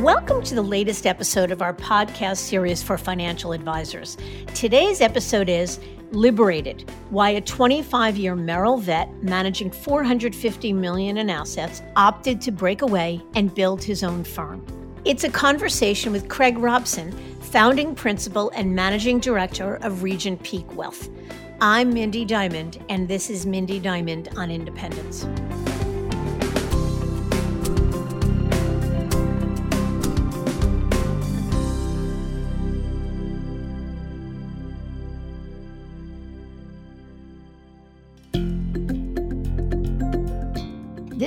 Welcome to the latest episode of our podcast series for financial advisors. Today's episode is Liberated Why a 25 year Merrill vet managing 450 million in assets opted to break away and build his own firm. It's a conversation with Craig Robson, founding principal and managing director of Regent Peak Wealth. I'm Mindy Diamond, and this is Mindy Diamond on Independence.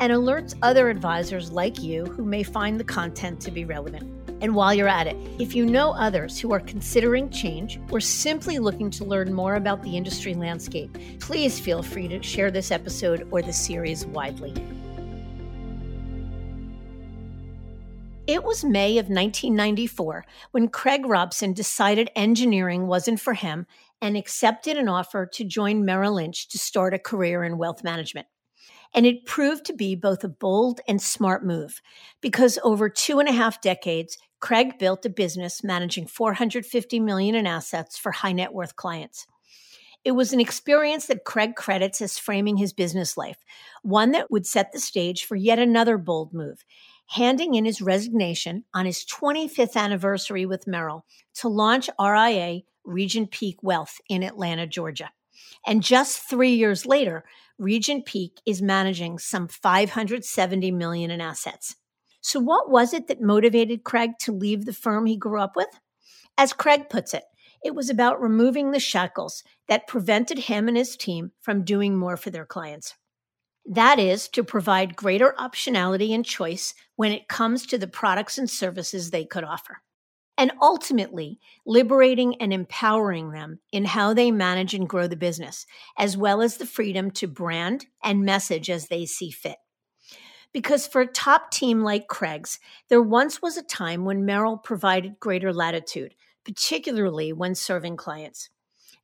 and alerts other advisors like you who may find the content to be relevant. And while you're at it, if you know others who are considering change or simply looking to learn more about the industry landscape, please feel free to share this episode or the series widely. It was May of 1994 when Craig Robson decided engineering wasn't for him and accepted an offer to join Merrill Lynch to start a career in wealth management. And it proved to be both a bold and smart move because over two and a half decades, Craig built a business managing 450 million in assets for high net worth clients. It was an experience that Craig credits as framing his business life, one that would set the stage for yet another bold move, handing in his resignation on his 25th anniversary with Merrill to launch RIA Regent Peak Wealth in Atlanta, Georgia. And just three years later, Regent Peak is managing some 570 million in assets. So what was it that motivated Craig to leave the firm he grew up with? As Craig puts it, it was about removing the shackles that prevented him and his team from doing more for their clients. That is to provide greater optionality and choice when it comes to the products and services they could offer and ultimately liberating and empowering them in how they manage and grow the business, as well as the freedom to brand and message as they see fit. Because for a top team like Craig's, there once was a time when Merrill provided greater latitude, particularly when serving clients.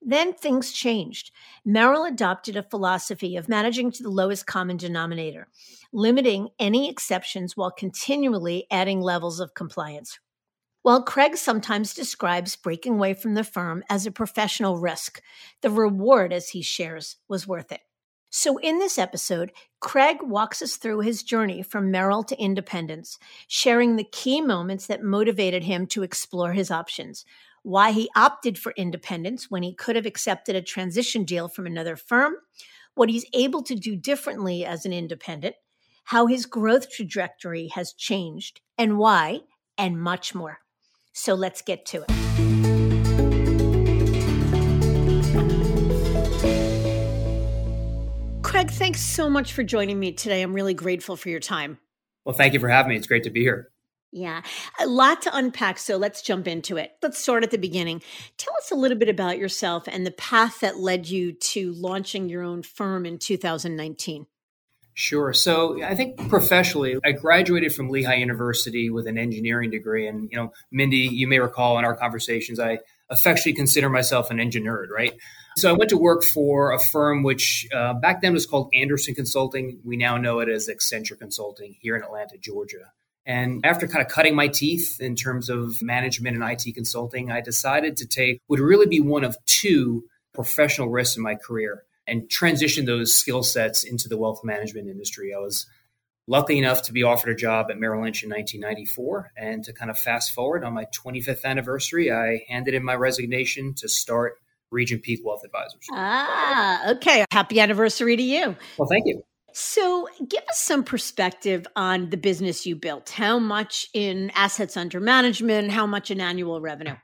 Then things changed. Merrill adopted a philosophy of managing to the lowest common denominator, limiting any exceptions while continually adding levels of compliance. While Craig sometimes describes breaking away from the firm as a professional risk, the reward, as he shares, was worth it. So, in this episode, Craig walks us through his journey from Merrill to independence, sharing the key moments that motivated him to explore his options, why he opted for independence when he could have accepted a transition deal from another firm, what he's able to do differently as an independent, how his growth trajectory has changed, and why, and much more. So let's get to it. Craig, thanks so much for joining me today. I'm really grateful for your time. Well, thank you for having me. It's great to be here. Yeah, a lot to unpack. So let's jump into it. Let's start at the beginning. Tell us a little bit about yourself and the path that led you to launching your own firm in 2019. Sure. So I think professionally, I graduated from Lehigh University with an engineering degree. And, you know, Mindy, you may recall in our conversations, I affectionately consider myself an engineer, right? So I went to work for a firm which uh, back then was called Andersen Consulting. We now know it as Accenture Consulting here in Atlanta, Georgia. And after kind of cutting my teeth in terms of management and IT consulting, I decided to take would really be one of two professional risks in my career and transition those skill sets into the wealth management industry. I was lucky enough to be offered a job at Merrill Lynch in 1994. And to kind of fast forward on my 25th anniversary, I handed in my resignation to start Regent Peak Wealth Advisors. Ah, okay. Happy anniversary to you. Well, thank you. So, give us some perspective on the business you built. How much in assets under management? How much in annual revenue?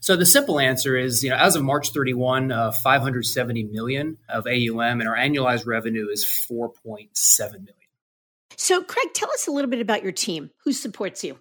So the simple answer is, you know, as of March 31, uh, 570 million of AUM, and our annualized revenue is 4.7 million. So, Craig, tell us a little bit about your team. Who supports you?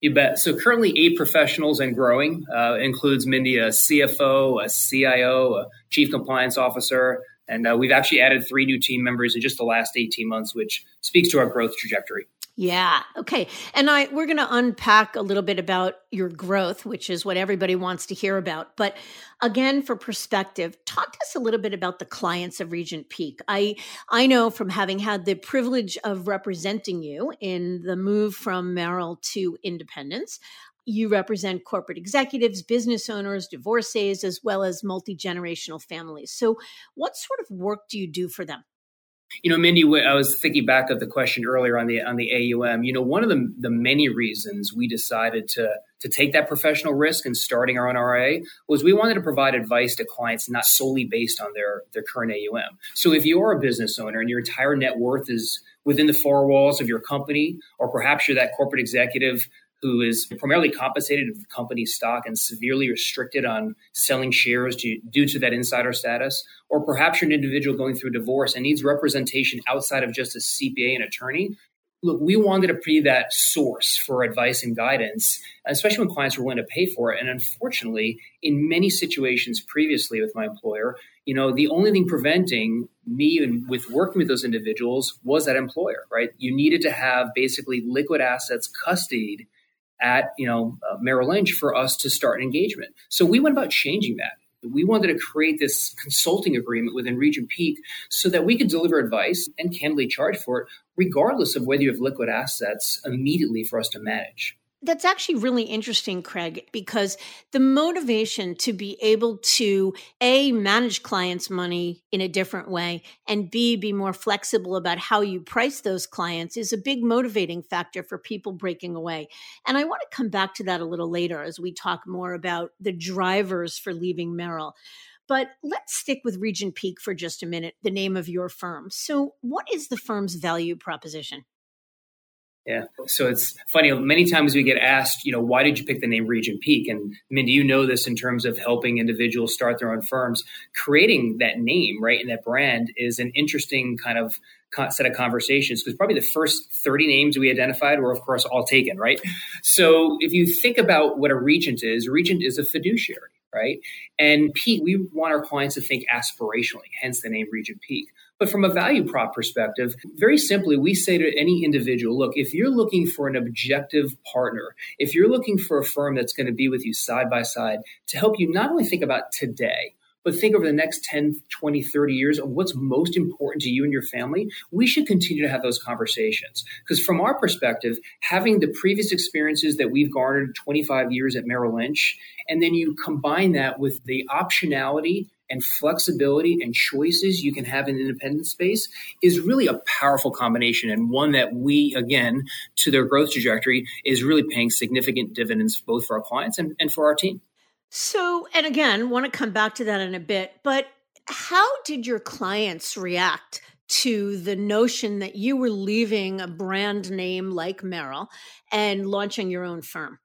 You bet. So currently eight professionals and growing uh, includes Mindy, a CFO, a CIO, a chief compliance officer, and uh, we've actually added three new team members in just the last 18 months, which speaks to our growth trajectory. Yeah. Okay. And I we're going to unpack a little bit about your growth, which is what everybody wants to hear about. But again, for perspective, talk to us a little bit about the clients of Regent Peak. I I know from having had the privilege of representing you in the move from Merrill to Independence. You represent corporate executives, business owners, divorcees, as well as multi generational families. So, what sort of work do you do for them? You know, Mindy, I was thinking back of the question earlier on the on the AUM. You know, one of the the many reasons we decided to to take that professional risk and starting our own RIA was we wanted to provide advice to clients not solely based on their their current AUM. So if you're a business owner and your entire net worth is within the four walls of your company, or perhaps you're that corporate executive who is primarily compensated with company stock and severely restricted on selling shares to, due to that insider status, or perhaps you're an individual going through divorce and needs representation outside of just a CPA and attorney. Look, we wanted to be that source for advice and guidance, especially when clients were willing to pay for it. And unfortunately, in many situations previously with my employer, you know, the only thing preventing me and with working with those individuals was that employer, right? You needed to have basically liquid assets custodied at you know uh, Merrill Lynch for us to start an engagement. So we went about changing that. We wanted to create this consulting agreement within Regent Peak so that we could deliver advice and candidly charge for it, regardless of whether you have liquid assets immediately for us to manage. That's actually really interesting, Craig, because the motivation to be able to A, manage clients' money in a different way, and B, be more flexible about how you price those clients is a big motivating factor for people breaking away. And I want to come back to that a little later as we talk more about the drivers for leaving Merrill. But let's stick with Regent Peak for just a minute, the name of your firm. So, what is the firm's value proposition? Yeah. So it's funny. Many times we get asked, you know, why did you pick the name Regent Peak? And Mindy, you know this in terms of helping individuals start their own firms. Creating that name, right, and that brand is an interesting kind of set of conversations because probably the first 30 names we identified were, of course, all taken, right? So if you think about what a regent is, a regent is a fiduciary right? And Peak, we want our clients to think aspirationally, hence the name Regent Peak. But from a value prop perspective, very simply, we say to any individual look, if you're looking for an objective partner, if you're looking for a firm that's going to be with you side by side to help you not only think about today, but think over the next 10, 20, 30 years of what's most important to you and your family, we should continue to have those conversations. Because from our perspective, having the previous experiences that we've garnered 25 years at Merrill Lynch, and then you combine that with the optionality and flexibility and choices you can have in independent space is really a powerful combination and one that we, again, to their growth trajectory, is really paying significant dividends both for our clients and, and for our team. So, and again, want to come back to that in a bit, but how did your clients react to the notion that you were leaving a brand name like Merrill and launching your own firm?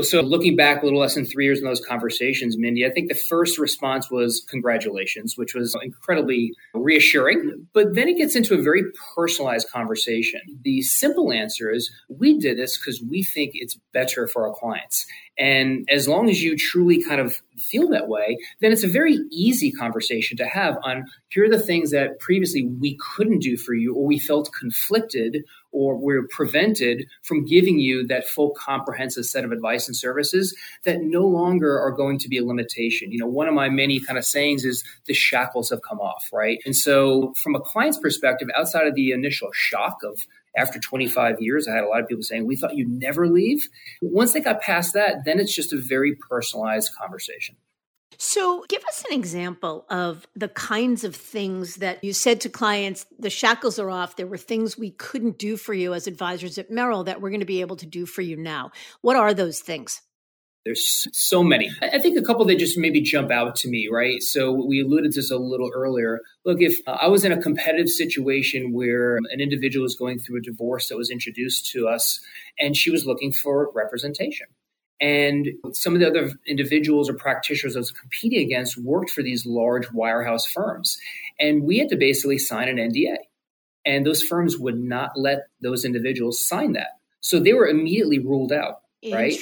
So, looking back a little less than three years in those conversations, Mindy, I think the first response was congratulations, which was incredibly reassuring. But then it gets into a very personalized conversation. The simple answer is we did this because we think it's better for our clients. And as long as you truly kind of feel that way, then it's a very easy conversation to have on here are the things that previously we couldn't do for you, or we felt conflicted, or we're prevented from giving you that full comprehensive set of advice and services that no longer are going to be a limitation. You know, one of my many kind of sayings is the shackles have come off, right? And so, from a client's perspective, outside of the initial shock of after 25 years, I had a lot of people saying, We thought you'd never leave. Once they got past that, then it's just a very personalized conversation. So, give us an example of the kinds of things that you said to clients the shackles are off. There were things we couldn't do for you as advisors at Merrill that we're going to be able to do for you now. What are those things? There's so many. I think a couple that just maybe jump out to me, right? So we alluded to this a little earlier. Look, if uh, I was in a competitive situation where an individual was going through a divorce that was introduced to us and she was looking for representation. And some of the other individuals or practitioners I was competing against worked for these large wirehouse firms. And we had to basically sign an NDA. And those firms would not let those individuals sign that. So they were immediately ruled out right?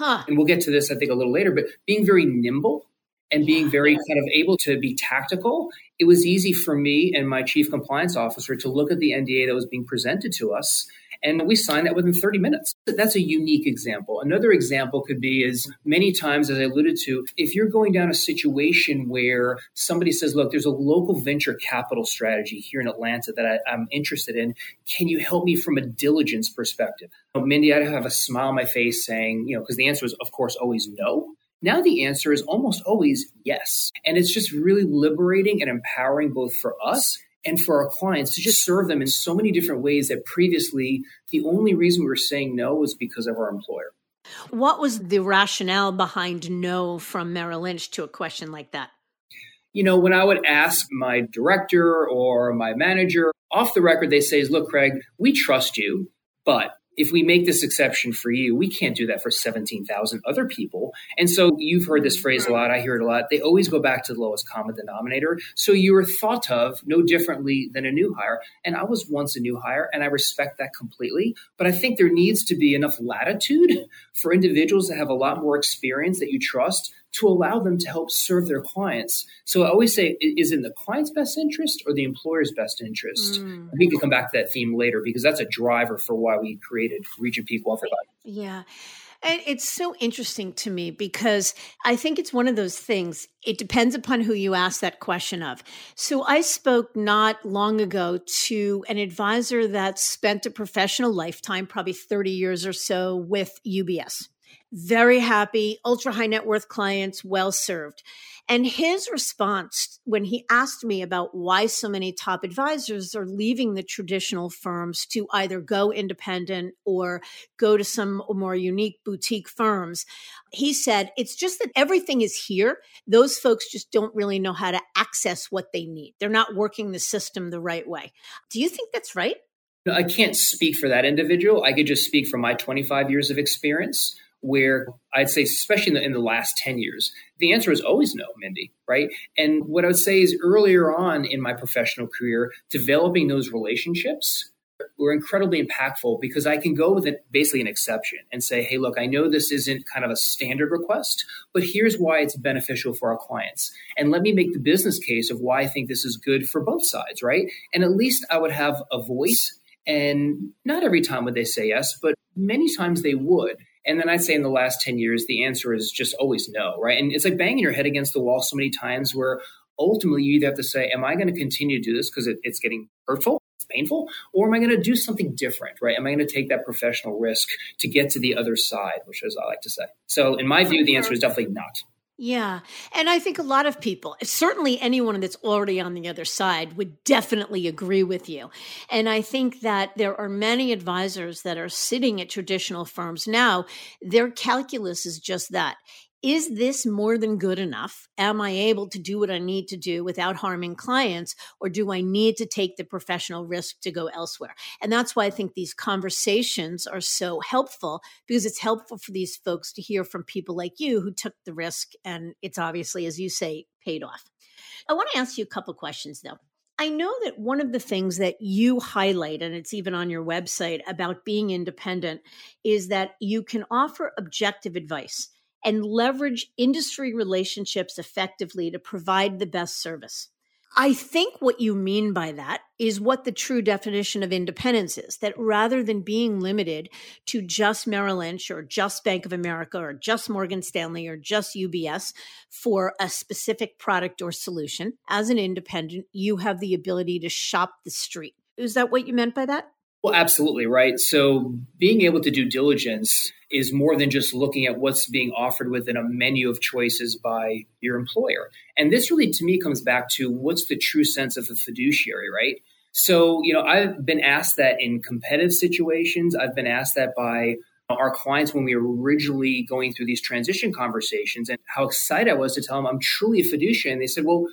Huh. And we'll get to this, I think, a little later, but being very nimble and being very kind of able to be tactical, it was easy for me and my chief compliance officer to look at the NDA that was being presented to us and we signed that within 30 minutes. That's a unique example. Another example could be is many times, as I alluded to, if you're going down a situation where somebody says, look, there's a local venture capital strategy here in Atlanta that I, am interested in. Can you help me from a diligence perspective? Mindy, I have a smile on my face saying, you know, because the answer is, of course, always no. Now the answer is almost always yes. And it's just really liberating and empowering both for us and for our clients to just serve them in so many different ways that previously the only reason we were saying no was because of our employer. What was the rationale behind no from Merrill Lynch to a question like that? You know, when I would ask my director or my manager, off the record, they say, Look, Craig, we trust you, but if we make this exception for you, we can't do that for 17,000 other people. And so you've heard this phrase a lot. I hear it a lot. They always go back to the lowest common denominator. So you are thought of no differently than a new hire. And I was once a new hire and I respect that completely. But I think there needs to be enough latitude for individuals that have a lot more experience that you trust to allow them to help serve their clients. So I always say, is it in the client's best interest or the employer's best interest? Mm. We can come back to that theme later because that's a driver for why we created Regent Peak Wealth Advisors. Yeah. And it's so interesting to me because I think it's one of those things. It depends upon who you ask that question of. So I spoke not long ago to an advisor that spent a professional lifetime, probably 30 years or so, with UBS very happy, ultra high net worth clients, well served. And his response when he asked me about why so many top advisors are leaving the traditional firms to either go independent or go to some more unique boutique firms, he said, It's just that everything is here. Those folks just don't really know how to access what they need. They're not working the system the right way. Do you think that's right? I can't speak for that individual. I could just speak from my 25 years of experience where I'd say, especially in the, in the last 10 years, the answer is always no, Mindy, right? And what I would say is earlier on in my professional career, developing those relationships were incredibly impactful because I can go with it, basically an exception and say, hey, look, I know this isn't kind of a standard request, but here's why it's beneficial for our clients. And let me make the business case of why I think this is good for both sides, right? And at least I would have a voice. And not every time would they say yes, but many times they would. And then I'd say in the last 10 years, the answer is just always no, right? And it's like banging your head against the wall so many times where ultimately you either have to say, Am I going to continue to do this because it, it's getting hurtful? It's painful, or am I going to do something different, right? Am I going to take that professional risk to get to the other side, which is I like to say. So, in my view, the answer is definitely not. Yeah. And I think a lot of people, certainly anyone that's already on the other side, would definitely agree with you. And I think that there are many advisors that are sitting at traditional firms now. Their calculus is just that is this more than good enough? Am I able to do what I need to do without harming clients? Or do I need to take the professional risk to go elsewhere? And that's why I think these conversations are so helpful because it's helpful for these folks to hear from people like you who took the risk and it's obviously, as you say, paid off. I want to ask you a couple questions though. I know that one of the things that you highlight, and it's even on your website about being independent, is that you can offer objective advice and leverage industry relationships effectively to provide the best service. I think what you mean by that is what the true definition of independence is that rather than being limited to just Merrill Lynch or just Bank of America or just Morgan Stanley or just UBS for a specific product or solution, as an independent, you have the ability to shop the street. Is that what you meant by that? Well, absolutely, right. So being able to do diligence is more than just looking at what's being offered within a menu of choices by your employer. And this really, to me, comes back to what's the true sense of a fiduciary, right? So, you know, I've been asked that in competitive situations. I've been asked that by our clients when we were originally going through these transition conversations and how excited I was to tell them I'm truly a fiduciary. And they said, well,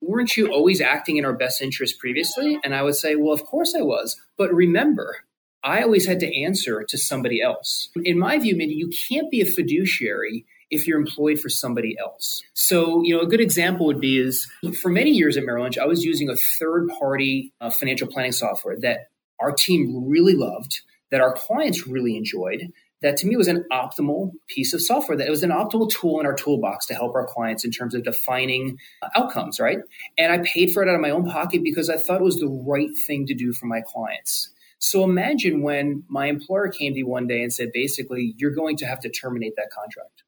weren't you always acting in our best interest previously? And I would say, well, of course I was. But remember, I always had to answer to somebody else. In my view, Mindy, you can't be a fiduciary if you're employed for somebody else. So, you know, a good example would be is for many years at Merrill Lynch, I was using a third party uh, financial planning software that our team really loved, that our clients really enjoyed, that to me was an optimal piece of software that it was an optimal tool in our toolbox to help our clients in terms of defining uh, outcomes right and i paid for it out of my own pocket because i thought it was the right thing to do for my clients so imagine when my employer came to me one day and said basically you're going to have to terminate that contract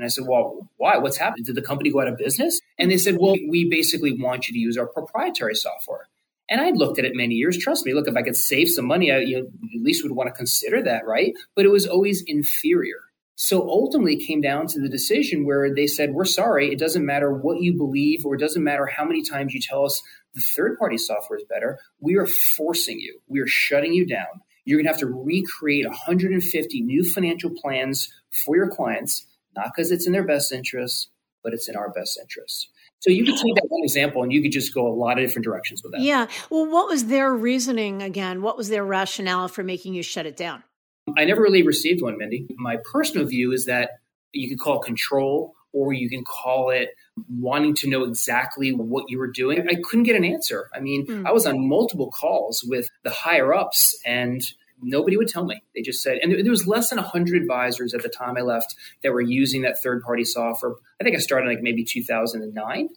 and I said, Well, why? What's happened? Did the company go out of business? And they said, Well, we basically want you to use our proprietary software. And I looked at it many years. Trust me, look, if I could save some money, I you know, at least would want to consider that, right? But it was always inferior. So ultimately, it came down to the decision where they said, We're sorry. It doesn't matter what you believe, or it doesn't matter how many times you tell us the third party software is better. We are forcing you, we are shutting you down. You're going to have to recreate 150 new financial plans for your clients, not because it's in their best interest, but it's in our best interest. So you could take that one example and you could just go a lot of different directions with that. Yeah. Well, what was their reasoning again? What was their rationale for making you shut it down? I never really received one, Mindy. My personal view is that you can call control or you can call it wanting to know exactly what you were doing. I couldn't get an answer. I mean, mm. I was on multiple calls with the higher ups and nobody would tell me. They just said, and there was less than 100 advisors at the time I left that were using that third party software. I think I started like maybe 2009.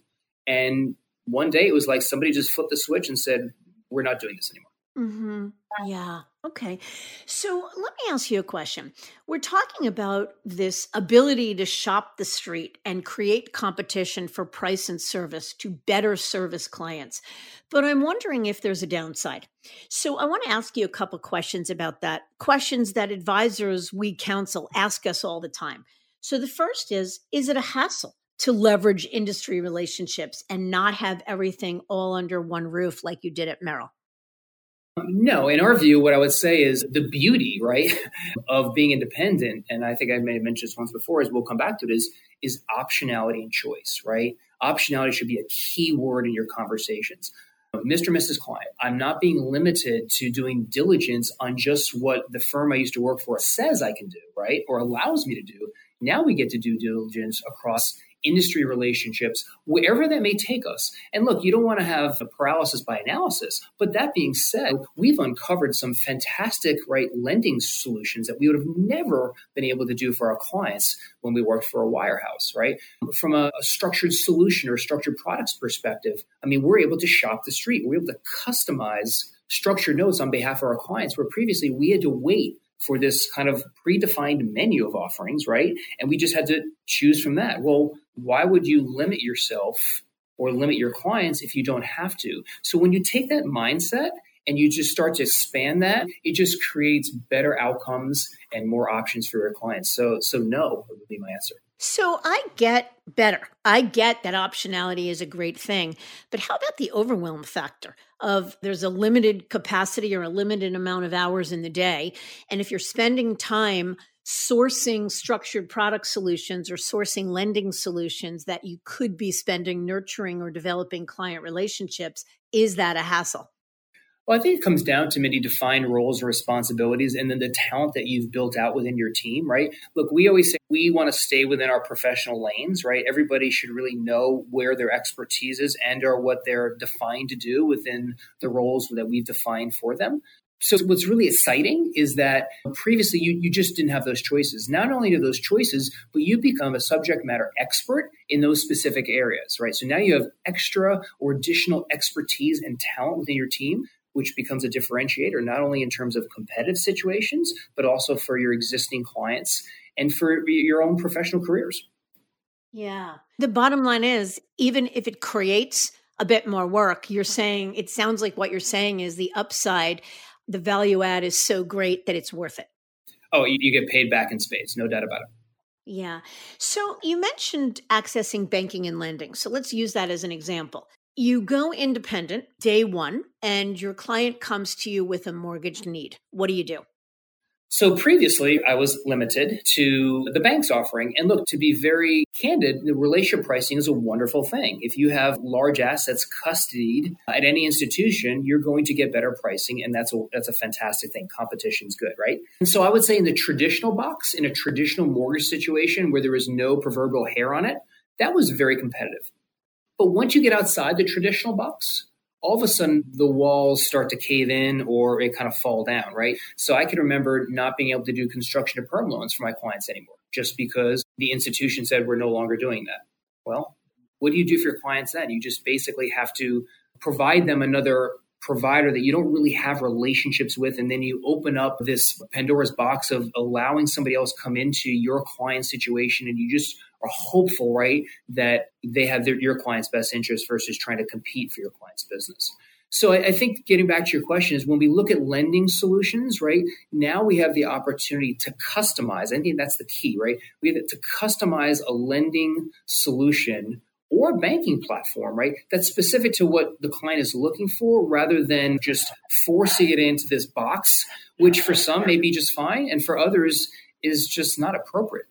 And one day it was like somebody just flipped the switch and said, we're not doing this anymore. Mm-hmm. Yeah. Okay. So let me ask you a question. We're talking about this ability to shop the street and create competition for price and service to better service clients. But I'm wondering if there's a downside. So I want to ask you a couple questions about that. Questions that advisors we counsel ask us all the time. So the first is Is it a hassle? To leverage industry relationships and not have everything all under one roof like you did at Merrill? No, in our view, what I would say is the beauty, right, of being independent, and I think I may have mentioned this once before, as we'll come back to it, is is optionality and choice, right? Optionality should be a key word in your conversations. Mr. and Mrs. Client, I'm not being limited to doing diligence on just what the firm I used to work for says I can do, right? Or allows me to do. Now we get to do diligence across industry relationships, wherever that may take us. And look, you don't want to have a paralysis by analysis. But that being said, we've uncovered some fantastic, right, lending solutions that we would have never been able to do for our clients when we worked for a wirehouse, right? From a, a structured solution or structured products perspective, I mean, we're able to shop the street. We're able to customize structured notes on behalf of our clients where previously we had to wait for this kind of predefined menu of offerings, right? And we just had to choose from that. Well, why would you limit yourself or limit your clients if you don't have to? So when you take that mindset and you just start to expand that, it just creates better outcomes and more options for your clients. So so no would be my answer. So I get better. I get that optionality is a great thing. But how about the overwhelm factor of there's a limited capacity or a limited amount of hours in the day? And if you're spending time sourcing structured product solutions or sourcing lending solutions that you could be spending nurturing or developing client relationships, is that a hassle? Well, I think it comes down to many defined roles and responsibilities and then the talent that you've built out within your team, right? Look, we always say we want to stay within our professional lanes, right? Everybody should really know where their expertise is and or what they're defined to do within the roles that we've defined for them. So what's really exciting is that previously you, you just didn't have those choices. Not only are those choices, but you become a subject matter expert in those specific areas, right? So now you have extra or additional expertise and talent within your team which becomes a differentiator not only in terms of competitive situations, but also for your existing clients and for your own professional careers. Yeah. The bottom line is even if it creates a bit more work, you're saying it sounds like what you're saying is the upside, the value add is so great that it's worth it. Oh, you, get paid back in spades, no doubt about it. Yeah. So you mentioned accessing banking and lending. So let's use that as an example. You go independent day one, and your client comes to you with a mortgage need. What do you do? So previously, I was limited to the bank's offering. And look, to be very candid, the relationship pricing is a wonderful thing. If you have large assets custodied at any institution, you're going to get better pricing, and that's a that's a fantastic thing. Competition's good, right? And so I would say in the traditional box, in a traditional mortgage situation where there is no proverbial hair on it, that was very competitive. But once you get outside the traditional box, all of a sudden the walls start to cave in or it kind of fall down, right? So I can remember not being able to do construction to perm loans for my clients anymore just because the institution said we're no longer doing that. Well, what do you do for your clients then? You just basically have to provide them another provider that you don't really have relationships with and then you open up this pandora's box of allowing somebody else come into your client situation and you just are hopeful right that they have their, your client's best interest versus trying to compete for your client's business so I, I, think getting back to your question is when we look at lending solutions, right? Now we have the opportunity to customize. I think that's the key, right? We have to customize a lending solution or banking platform, right? That's specific to what the client is looking for rather than just forcing it into this box, which for some may be just fine and for others is just not appropriate.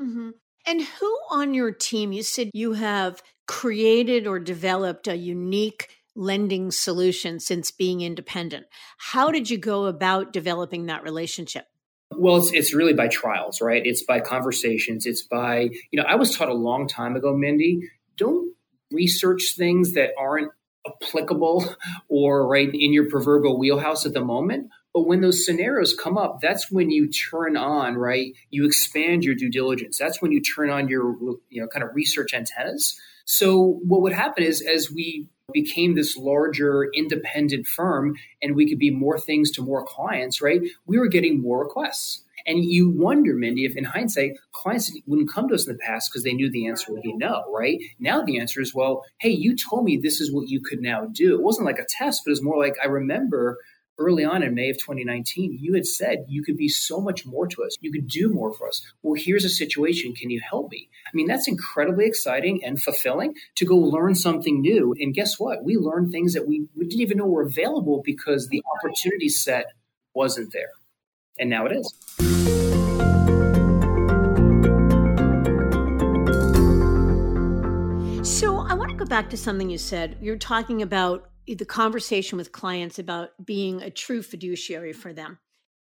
Mm-hmm. And who on your team, you said you have created or developed a unique lending solution since being independent. How did you go about developing that relationship? Well, it's, it's really by trials, right? It's by conversations. It's by, you know, I was taught a long time ago, Mindy, don't research things that aren't applicable or right in your proverbial wheelhouse at the moment. But when those scenarios come up, that's when you turn on, right? You expand your due diligence. That's when you turn on your, you know, kind of research antennas. So what would happen is as we became this larger independent firm and we could be more things to more clients, right? We were getting more requests. And you wonder, Mindy, if in hindsight, clients wouldn't come to us in the past because they knew the answer would be no, right? Now the answer is, well, hey, you told me this is what you could now do. It wasn't like a test, but it was more like I remember early on in May of 2019, you had said you could be so much more to us. You could do more for us. Well, here's a situation. Can you help me? I mean, that's incredibly exciting and fulfilling to go learn something new. And guess what? We learned things that we, we didn't even know were available because the opportunity set wasn't there. And now it is. So I want to go back to something you said. You're talking about the conversation with clients about being a true fiduciary for them.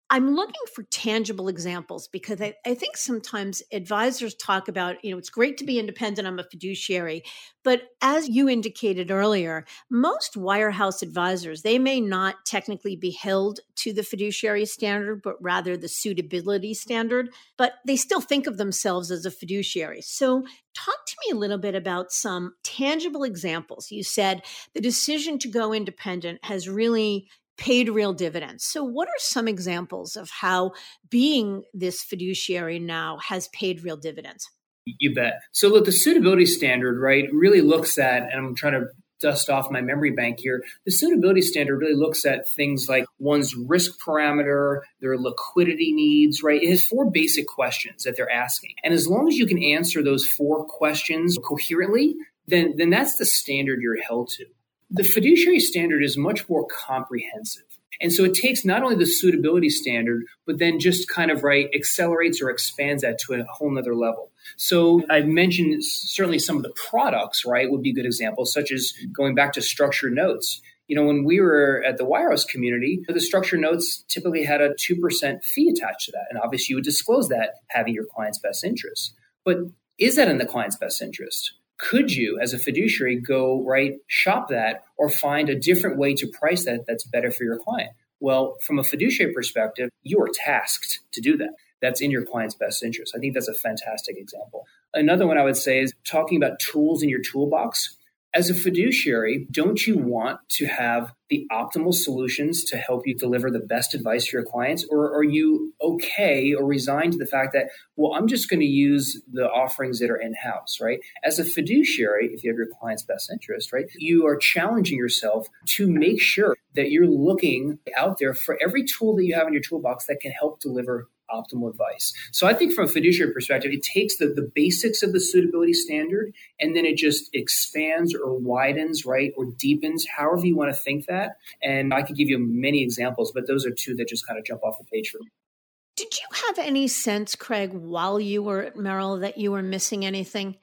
I'm looking for tangible examples because I, I, think sometimes advisors talk about, you know, it's great to be independent, I'm a fiduciary. But as you indicated earlier, most wirehouse advisors, they may not technically be held to the fiduciary standard, but rather the suitability standard, but they still think of themselves as a fiduciary. So talk to me a little bit about some tangible examples. You said the decision to go independent has really paid real dividends. So, what are some examples of how being this fiduciary now has paid real dividends? You bet. So, look, the suitability standard, right, really looks at, and I'm trying to dust off my memory bank here. The suitability standard really looks at things like one's risk parameter, their liquidity needs, right? It has four basic questions that they're asking. And as long as you can answer those four questions coherently, then, then that's the standard you're held to. The fiduciary standard is much more comprehensive. And so it takes not only the suitability standard, but then just kind of right accelerates or expands that to a whole nother level. So I've mentioned certainly some of the products, right, would be good examples, such as going back to structured notes. You know, when we were at the Wirehouse community, the structured notes typically had a 2% fee attached to that. And obviously you would disclose that having your client's best interest. But is that in the client's best interest? Could you as a fiduciary go right shop that or find a different way to price that that's better for your client? Well from a fiduciary perspective you are tasked to do that. That's in your client's best interest. I think that's a fantastic example. Another one i would say is talking about tools in your toolbox as a fiduciary, don't you want to have the optimal solutions to help you deliver the best advice to your clients? Or are you okay or resigned to the fact that, well, I'm just going to use the offerings that are in house, right? As a fiduciary, if you have your client's best interest, right, you are challenging yourself to make sure that you're looking out there for every tool that you have in your toolbox that can help deliver optimal advice. So I think from a fiduciary perspective, it takes the, the basics of the suitability standard and then it just expands or widens, right, or deepens, however you want to think that. And I could give you many examples, but those are two that just kind of jump off the page for me. Did you have any sense, Craig, while you were at Merrill, that you were missing anything?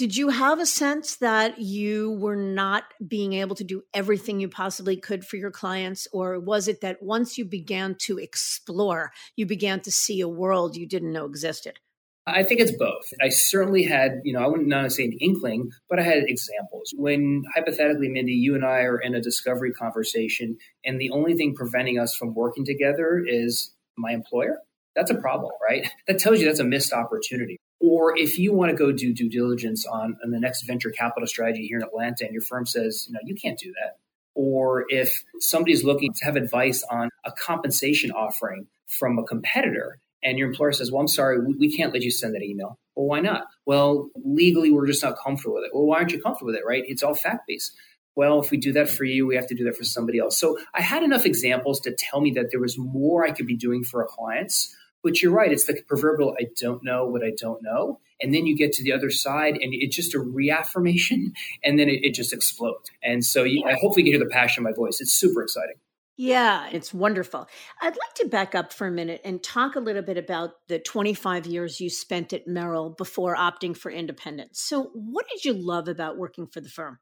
Did you have a sense that you were not being able to do everything you possibly could for your clients? Or was it that once you began to explore, you began to see a world you didn't know existed? I think it's both. I certainly had, you know, I wouldn't not say an inkling, but I had examples. When hypothetically, Mindy, you and I are in a discovery conversation, and the only thing preventing us from working together is my employer, that's a problem, right? That tells you that's a missed opportunity. Or if you want to go do due diligence on, on the next venture capital strategy here in Atlanta and your firm says, you know, you can't do that. Or if somebody's looking to have advice on a compensation offering from a competitor and your employer says, well, I'm sorry, we, we can't let you send that email. Well, why not? Well, legally, we're just not comfortable with it. Well, why aren't you comfortable with it, right? It's all fact based. Well, if we do that for you, we have to do that for somebody else. So I had enough examples to tell me that there was more I could be doing for our clients but you're right. It's the proverbial I don't know what I don't know. And then you get to the other side and it's just a reaffirmation and then it, it just explodes. And so you, I hopefully you hear the passion in my voice. It's super exciting. Yeah, it's wonderful. I'd like to back up for a minute and talk a little bit about the 25 years you spent at Merrill before opting for independence. So, what did you love about working for the firm?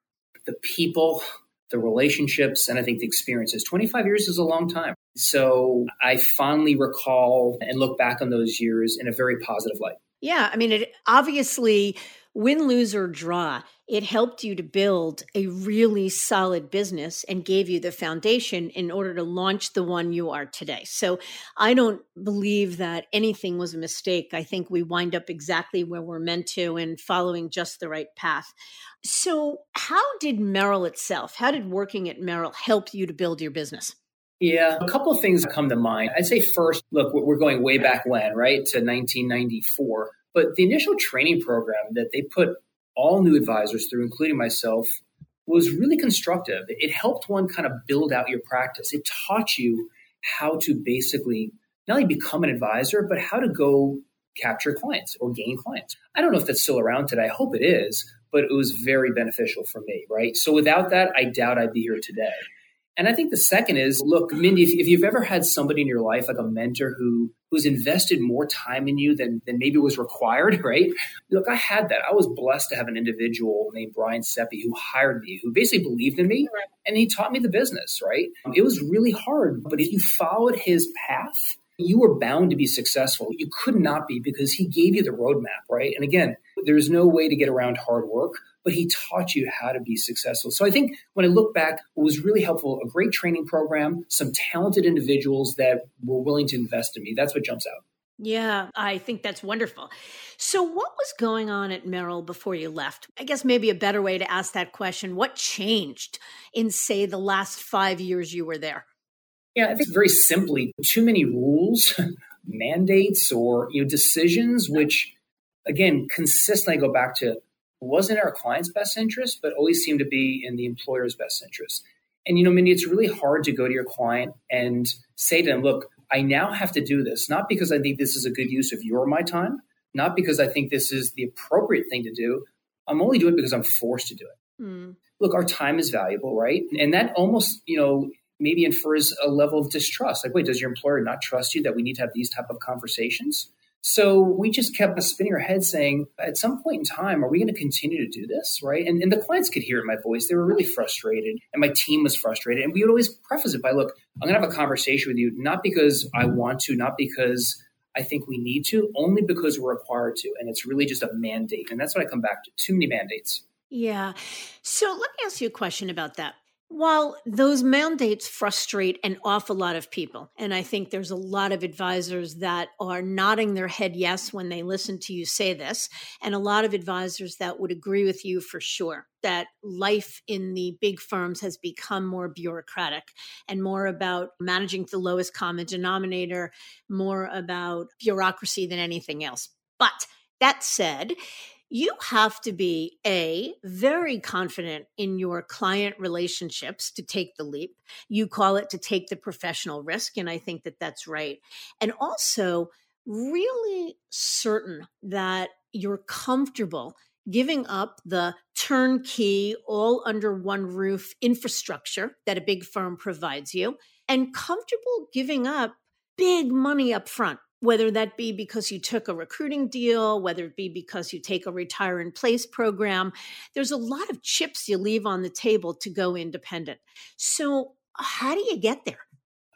The people, the relationships, and I think the experiences. 25 years is a long time. So I fondly recall and look back on those years in a very positive light. Yeah, I mean, it obviously win, lose, or draw, it helped you to build a really solid business and gave you the foundation in order to launch the one you are today. So I don't believe that anything was a mistake. I think we wind up exactly where we're meant to and following just the right path. So, how did Merrill itself, how did working at Merrill help you to build your business? Yeah, a couple of things come to mind. I'd say first, look, we're going way back when, right, to 1994. But the initial training program that they put all new advisors through, including myself, was really constructive. It helped one kind of build out your practice. It taught you how to basically not only become an advisor, but how to go capture clients or gain clients. I don't know if that's still around today. I hope it is, but it was very beneficial for me, right? So without that, I doubt I'd be here today. And I think the second is, look, Mindy, if, if, you've ever had somebody in your life, like a mentor who who's invested more time in you than, than maybe was required, right? Look, I had that. I was blessed to have an individual named Brian Seppi who hired me, who basically believed in me and he taught me the business, right? It was really hard, but if you followed his path, you were bound to be successful. You could not be because he gave you the roadmap, right? And again, there's no way to get around hard work but he taught you how to be successful. So I think when I look back, what was really helpful, a great training program, some talented individuals that were willing to invest in me. That's what jumps out. Yeah, I think that's wonderful. So, what was going on at Merrill before you left? I guess maybe a better way to ask that question what changed in, say, the last five years you were there? Yeah, I think very simply, too many rules, mandates, or you know, decisions, which again consistently go back to wasn't our client's best interest, but always seemed to be in the employer's best interest. And, you know, Mindy, it's really hard to go to your client and say to them, look, I now have to do this, not because I think this is a good use of your my time, not because I think this is the appropriate thing to do. I'm only doing it because I'm forced to do it. Mm. Look, our time is valuable, right? And that almost, you know, maybe infers a level of distrust. Like, wait, does your employer not trust you that we need to have these type of conversations? So we just kept spinning our heads saying, at some point in time, are we going to continue to do this? Right. And, and the clients could hear my voice. They were really frustrated and my team was frustrated. And we would always preface it by, look, I'm going to have a conversation with you, not because I want to, not because I think we need to, only because we're required to. And it's really just a mandate. And that's what I come back to too many mandates. Yeah. So let me ask you a question about that. While those mandates frustrate an awful lot of people, and I think there's a lot of advisors that are nodding their head yes when they listen to you say this, and a lot of advisors that would agree with you for sure that life in the big firms has become more bureaucratic and more about managing the lowest common denominator, more about bureaucracy than anything else. But that said, you have to be a very confident in your client relationships to take the leap. You call it to take the professional risk and i think that that's right. And also really certain that you're comfortable giving up the turnkey all under one roof infrastructure that a big firm provides you and comfortable giving up big money up front whether that be because you took a recruiting deal, whether it be because you take a retire in place program, there's a lot of chips you leave on the table to go independent. So, how do you get there?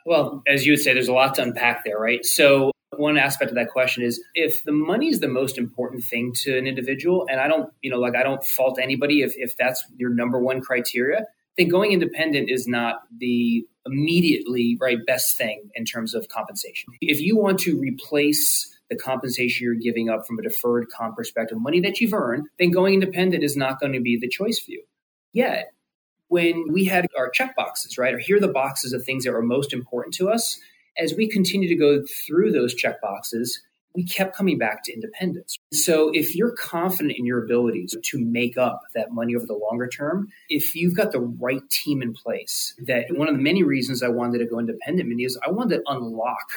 Well, as you would say, there's a lot to unpack there, right? So, one aspect of that question is if the money is the most important thing to an individual, and I don't, you know, like I don't fault anybody if, if that's your number one criteria, then going independent is not the immediately right best thing in terms of compensation. If you want to replace the compensation you're giving up from a deferred comp perspective, money that you've earned, then going independent is not going to be the choice for you. Yet, when we had our check boxes, right, or here are the boxes of things that were most important to us, as we continue to go through those check boxes, we kept coming back to independence. So if you're confident in your abilities to make up that money over the longer term, if you've got the right team in place, that one of the many reasons I wanted to go independent is I wanted to unlock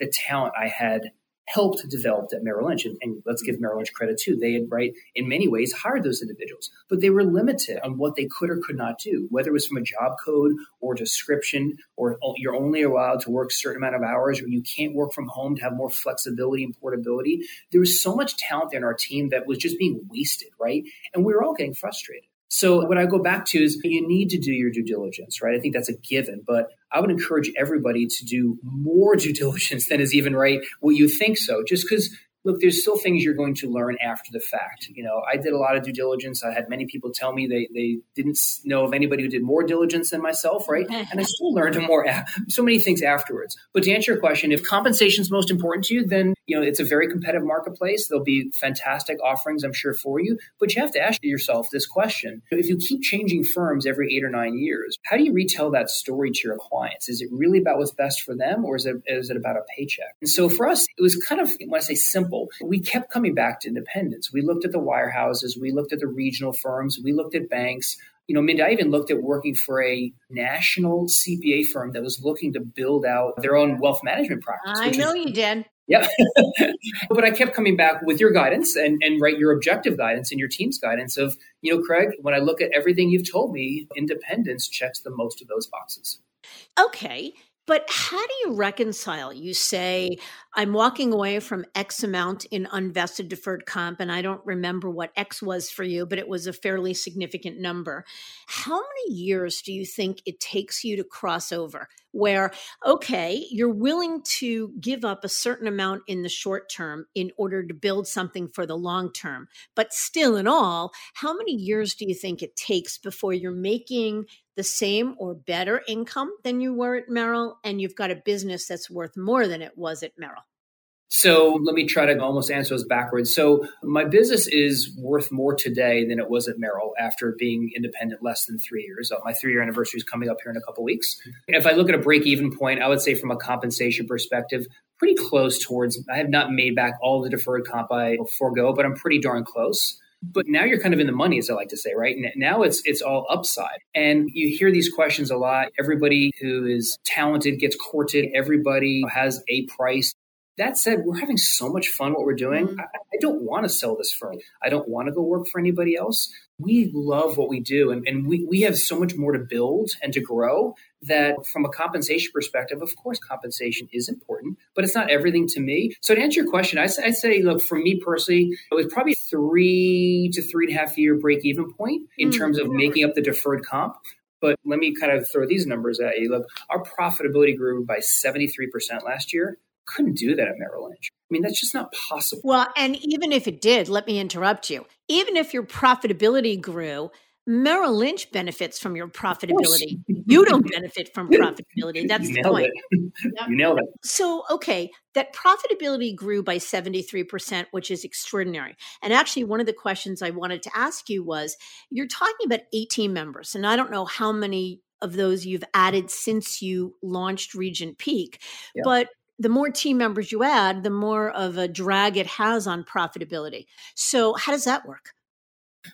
the talent I had helped develop at Merrill Lynch. And, and, let's give Merrill Lynch credit too. They had, right, in many ways hired those individuals, but they were limited on what they could or could not do, whether it was from a job code or description, or oh, you're only allowed to work a certain amount of hours, or you can't work from home to have more flexibility and portability. There was so much talent in our team that was just being wasted, right? And we were all getting frustrated. So what I go back to is you need to do your due diligence, right? I think that's a given, but I would encourage everybody to do more due diligence than is even right what you think so. Just because look, there's still things you're going to learn after the fact. You know, I did a lot of due diligence. I had many people tell me they, they didn't know of anybody who did more diligence than myself, right? and I still learned more, so many things afterwards. But to answer your question, if compensation is most important to you, then, you know, it's a very competitive marketplace. There'll be fantastic offerings, I'm sure, for you. But you have to ask yourself this question. If you keep changing firms every eight or nine years, how do you retell that story to your clients? Is it really about what's best for them or is it, is it about a paycheck? And so for us, it was kind of, when I say simple. We kept coming back to independence. We looked at the wirehouses, we looked at the regional firms, we looked at banks. You know, Mindy, I even looked at working for a national CPA firm that was looking to build out their own wealth management practice. I know is, you did. Yeah. but I kept coming back with your guidance and, and right your objective guidance and your team's guidance of, you know, Craig, when I look at everything you've told me, independence checks the most of those boxes. Okay. But how do you reconcile? You say, I'm walking away from X amount in unvested deferred comp, and I don't remember what X was for you, but it was a fairly significant number. How many years do you think it takes you to cross over? Where, okay, you're willing to give up a certain amount in the short term in order to build something for the long term. But still, in all, how many years do you think it takes before you're making the same or better income than you were at Merrill, and you've got a business that's worth more than it was at Merrill? So let me try to almost answer those backwards. So my business is worth more today than it was at Merrill after being independent less than three years. Uh, my three year anniversary is coming up here in a couple weeks. If I look at a break even point, I would say from a compensation perspective, pretty close towards. I have not made back all the deferred comp I forego, but I'm pretty darn close. But now you're kind of in the money, as I like to say, right? Now it's it's all upside. And you hear these questions a lot. Everybody who is talented gets courted. Everybody has a price. That said, we're having so much fun what we're doing. Mm-hmm. I, I, don't want to sell this firm. I don't want to go work for anybody else. We love what we do, and, and we, we have so much more to build and to grow that from a compensation perspective, of course, compensation is important, but it's not everything to me. So to answer your question, I, I say, look, for me personally, it was probably three to three and a half year break even point in mm-hmm. terms of making up the deferred comp. But let me kind of throw these numbers at you. Look, our profitability grew by 73% last year couldn't do that at Merrill Lynch. I mean, that's just not possible. Well, and even if it did, let me interrupt you. Even if your profitability grew, Merrill Lynch benefits from your profitability. You don't benefit from profitability. That's the point. Yep. You nailed it. So, okay, that profitability grew by 73%, which is extraordinary. And actually, one of the questions I wanted to ask you was you're talking about 18 members, and I don't know how many of those you've added since you launched Regent Peak, but the more team members you add, the more of a drag it has on profitability. So, how does that work?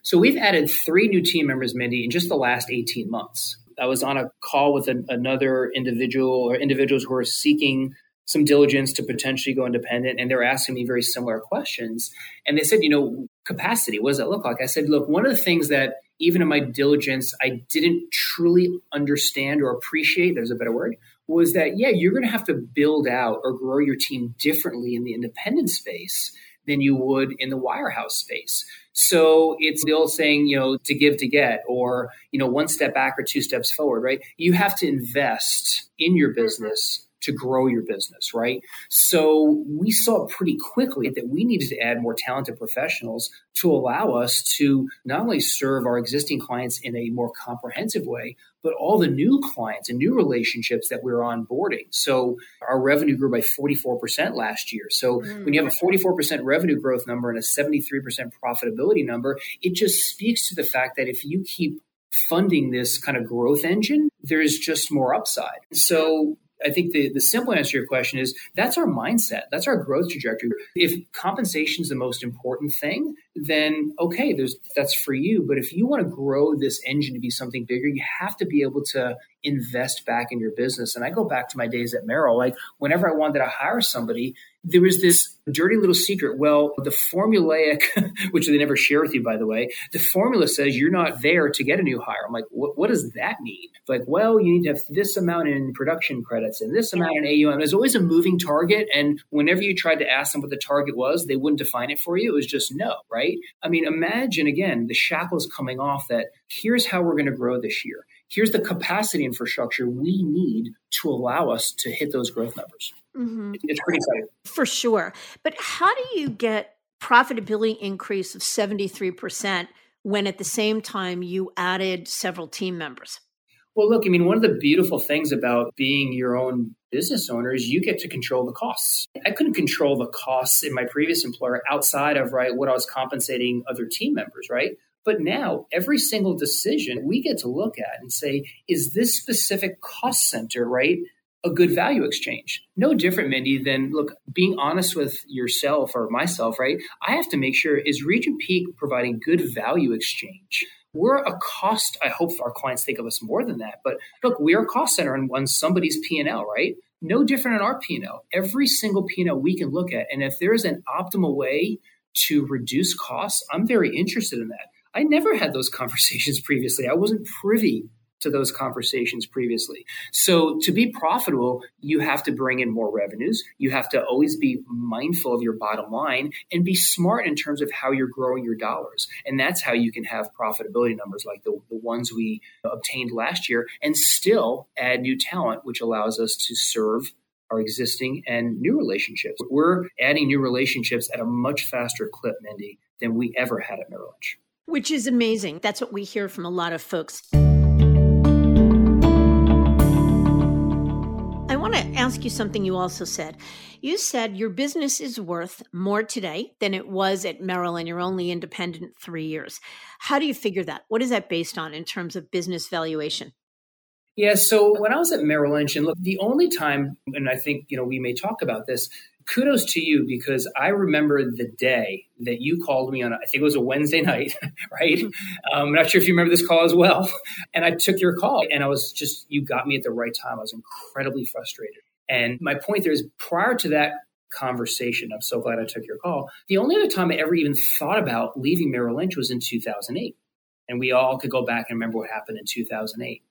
So, we've added three new team members, Mindy, in just the last 18 months. I was on a call with an, another individual or individuals who are seeking some diligence to potentially go independent, and they're asking me very similar questions. And they said, you know, capacity, what does that look like? I said, look, one of the things that even in my diligence, I didn't truly understand or appreciate, there's a better word, was that, yeah, you're going to have to build out or grow your team differently in the independent space than you would in the wirehouse space. So it's the old saying, you know, to give to get, or, you know, one step back or two steps forward, right? You have to invest in your mm-hmm. business to grow your business, right? So we saw pretty quickly that we needed to add more talented professionals to allow us to not only serve our existing clients in a more comprehensive way, but all the new clients and new relationships that we're onboarding. So our revenue grew by 44% last year. So mm. when you have a 44% revenue growth number and a 73% profitability number, it just speaks to the fact that if you keep funding this kind of growth engine, there's just more upside. So I think the, the simple answer to your question is that's our mindset. That's our growth trajectory. If compensation is the most important thing, then okay, there's that's for you. But if you want to grow this engine to be something bigger, you have to be able to invest back in your business. And I go back to my days at Merrill. Like whenever I wanted to hire somebody, there was this dirty little secret. Well, the formulaic, which they never share with you, by the way, the formula says you're not there to get a new hire. I'm like, what, what does that mean? Like, well, you need to have this amount in production credits and this amount in AUM. There's always a moving target. And whenever you tried to ask them what the target was, they wouldn't define it for you. It was just no, right? I mean, imagine again the shackles coming off that here's how we're going to grow this year here's the capacity infrastructure we need to allow us to hit those growth numbers. Mm-hmm. It's pretty exciting. For sure. But how do you get profitability increase of 73% when at the same time you added several team members? Well, look, I mean, one of the beautiful things about being your own business owner is you get to control the costs. I couldn't control the costs in my previous employer outside of right what I was compensating other team members, right? But now, every single decision we get to look at and say, is this specific cost center, right? A good value exchange. No different, Mindy, than look, being honest with yourself or myself, right? I have to make sure is Regent Peak providing good value exchange? We're a cost. I hope our clients think of us more than that. But look, we're a cost center on, on somebody's P&L, right? No different in our P&L. Every single P&L we can look at. And if there is an optimal way to reduce costs, I'm very interested in that. I never had those conversations previously. I wasn't privy to those conversations previously. So to be profitable, you have to bring in more revenues. You have to always be mindful of your bottom line and be smart in terms of how you're growing your dollars. And that's how you can have profitability numbers like the, the ones we obtained last year and still add new talent, which allows us to serve our existing and new relationships. We're adding new relationships at a much faster clip, Mindy, than we ever had at Merrill Lynch which is amazing. That's what we hear from a lot of folks. Ask you something you also said. You said your business is worth more today than it was at Merrill and you're only independent three years. How do you figure that? What is that based on in terms of business valuation? Yeah, so when I was at Merrill Lynch, and look, the only time, and I think, you know, we may talk about this, kudos to you because I remember the day that you called me on, I think it was a Wednesday night, right? Um, I'm not sure if you remember this call as well. And I took your call and I was just, you got me at the right time. I was incredibly frustrated. And my point there is prior to that conversation, I'm so glad I took your call. The only other time I ever even thought about leaving Merrill Lynch was in 2008. And we all could go back and remember what happened in 2008.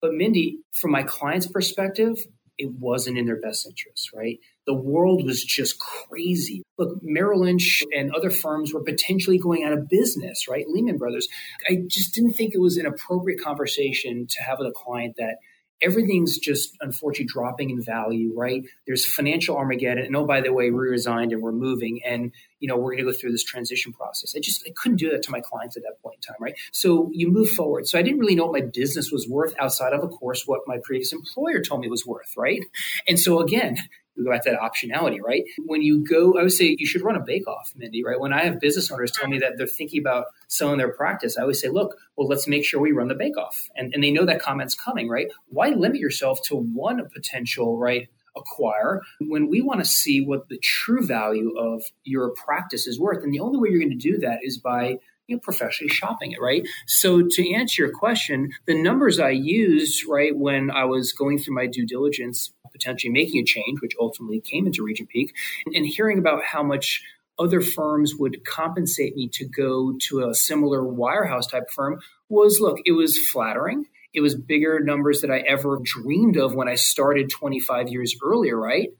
But Mindy, from my client's perspective, it wasn't in their best interest, right? The world was just crazy. Look, Merrill Lynch and other firms were potentially going out of business, right? Lehman Brothers. I just didn't think it was an appropriate conversation to have with a client that everything's just unfortunately dropping in value, right? There's financial Armageddon. And oh, by the way, we resigned and we're moving and, you know, we're going to go through this transition process. I just, I couldn't do that to my clients at that point in time, right? So you move forward. So I didn't really know what my business was worth outside of, of course, what my previous employer told me was worth, right? And so again, we go back to that optionality, right? When you go, I would say you should run a bake off, Mindy, right? When I have business owners tell me that they're thinking about selling their practice, I always say, look, well, let's make sure we run the bake off. And, and they know that comment's coming, right? Why limit yourself to one potential, right? acquire when we want to see what the true value of your practice is worth. And the only way you're going to do that is by you know, professionally shopping it, right? So to answer your question, the numbers I used, right, when I was going through my due diligence, potentially making a change, which ultimately came into Regent Peak, and hearing about how much other firms would compensate me to go to a similar wirehouse type firm was look, it was flattering. It was bigger numbers that I ever dreamed of when I started 25 years earlier, right?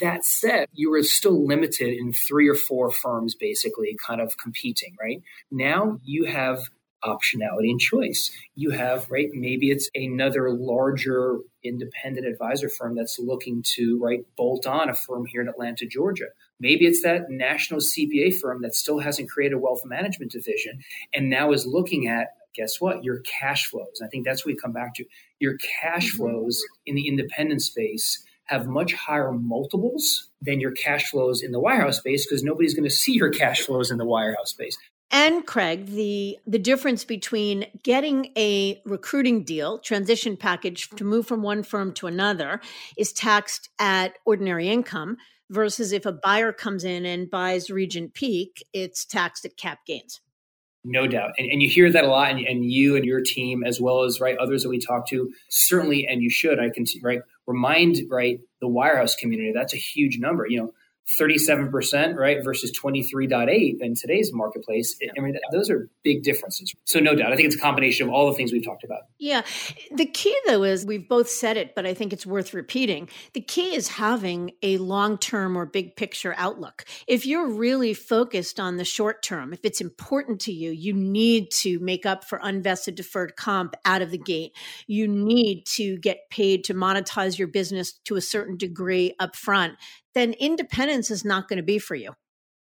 That said, you were still limited in three or four firms basically kind of competing, right? Now you have optionality and choice. You have, right, maybe it's another larger independent advisor firm that's looking to right bolt on a firm here in Atlanta, Georgia. Maybe it's that national CPA firm that still hasn't created a wealth management division and now is looking at guess what? Your cash flows. I think that's what we come back to. Your cash mm-hmm. flows in the independent space have much higher multiples than your cash flows in the wirehouse space because nobody's going to see your cash flows in the wirehouse space. And Craig, the the difference between getting a recruiting deal, transition package to mm-hmm. move from one firm to another is taxed at ordinary income versus if a buyer comes in and buys Regent Peak, it's taxed at cap gains. No doubt. And, and you hear that a lot, and, and you and your team, as well as right others that we talk to, certainly, and you should, I can right remind right the wirehouse community that's a huge number. You know, 37%, right, versus 23.8 in today's marketplace. I mean, those are big differences. So, no doubt, I think it's a combination of all the things we've talked about. Yeah. The key, though, is we've both said it, but I think it's worth repeating. The key is having a long term or big picture outlook. If you're really focused on the short term, if it's important to you, you need to make up for unvested deferred comp out of the gate. You need to get paid to monetize your business to a certain degree up front then independence is not going to be for you.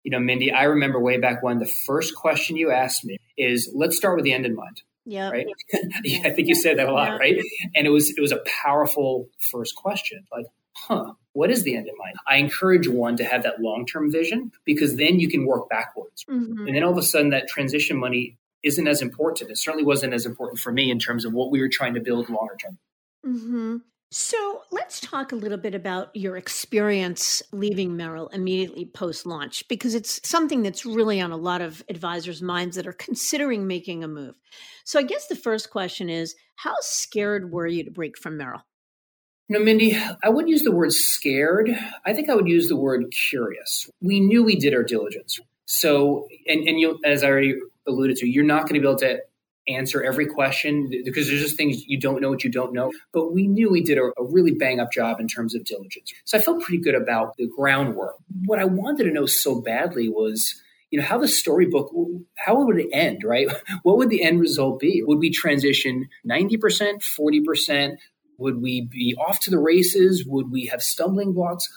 You know, Mindy, I remember way back when the first question you asked me is, let's start with the end in mind. Yeah. Right. yeah, I think you said that a lot, yeah. right? And it was it was a powerful first question. Like, huh, what is the end in mind? I encourage one to have that long term vision because then you can work backwards. Mm-hmm. And then all of a sudden that transition money isn't as important. It certainly wasn't as important for me in terms of what we were trying to build longer term. Mm-hmm. So let's talk a little bit about your experience leaving Merrill immediately post launch, because it's something that's really on a lot of advisors' minds that are considering making a move. So I guess the first question is how scared were you to break from Merrill? No, Mindy, I wouldn't use the word scared. I think I would use the word curious. We knew we did our diligence. So, and, and you, as I already alluded to, you're not going to be able to answer every question because there's just things you don't know what you don't know. But we knew we did a, a, really bang up job in terms of diligence. So I felt pretty good about the groundwork. What I wanted to know so badly was, you know, how the storybook, how would it end, right? What would the end result be? Would we transition 90%, 40%? Would we be off to the races? Would we have stumbling blocks?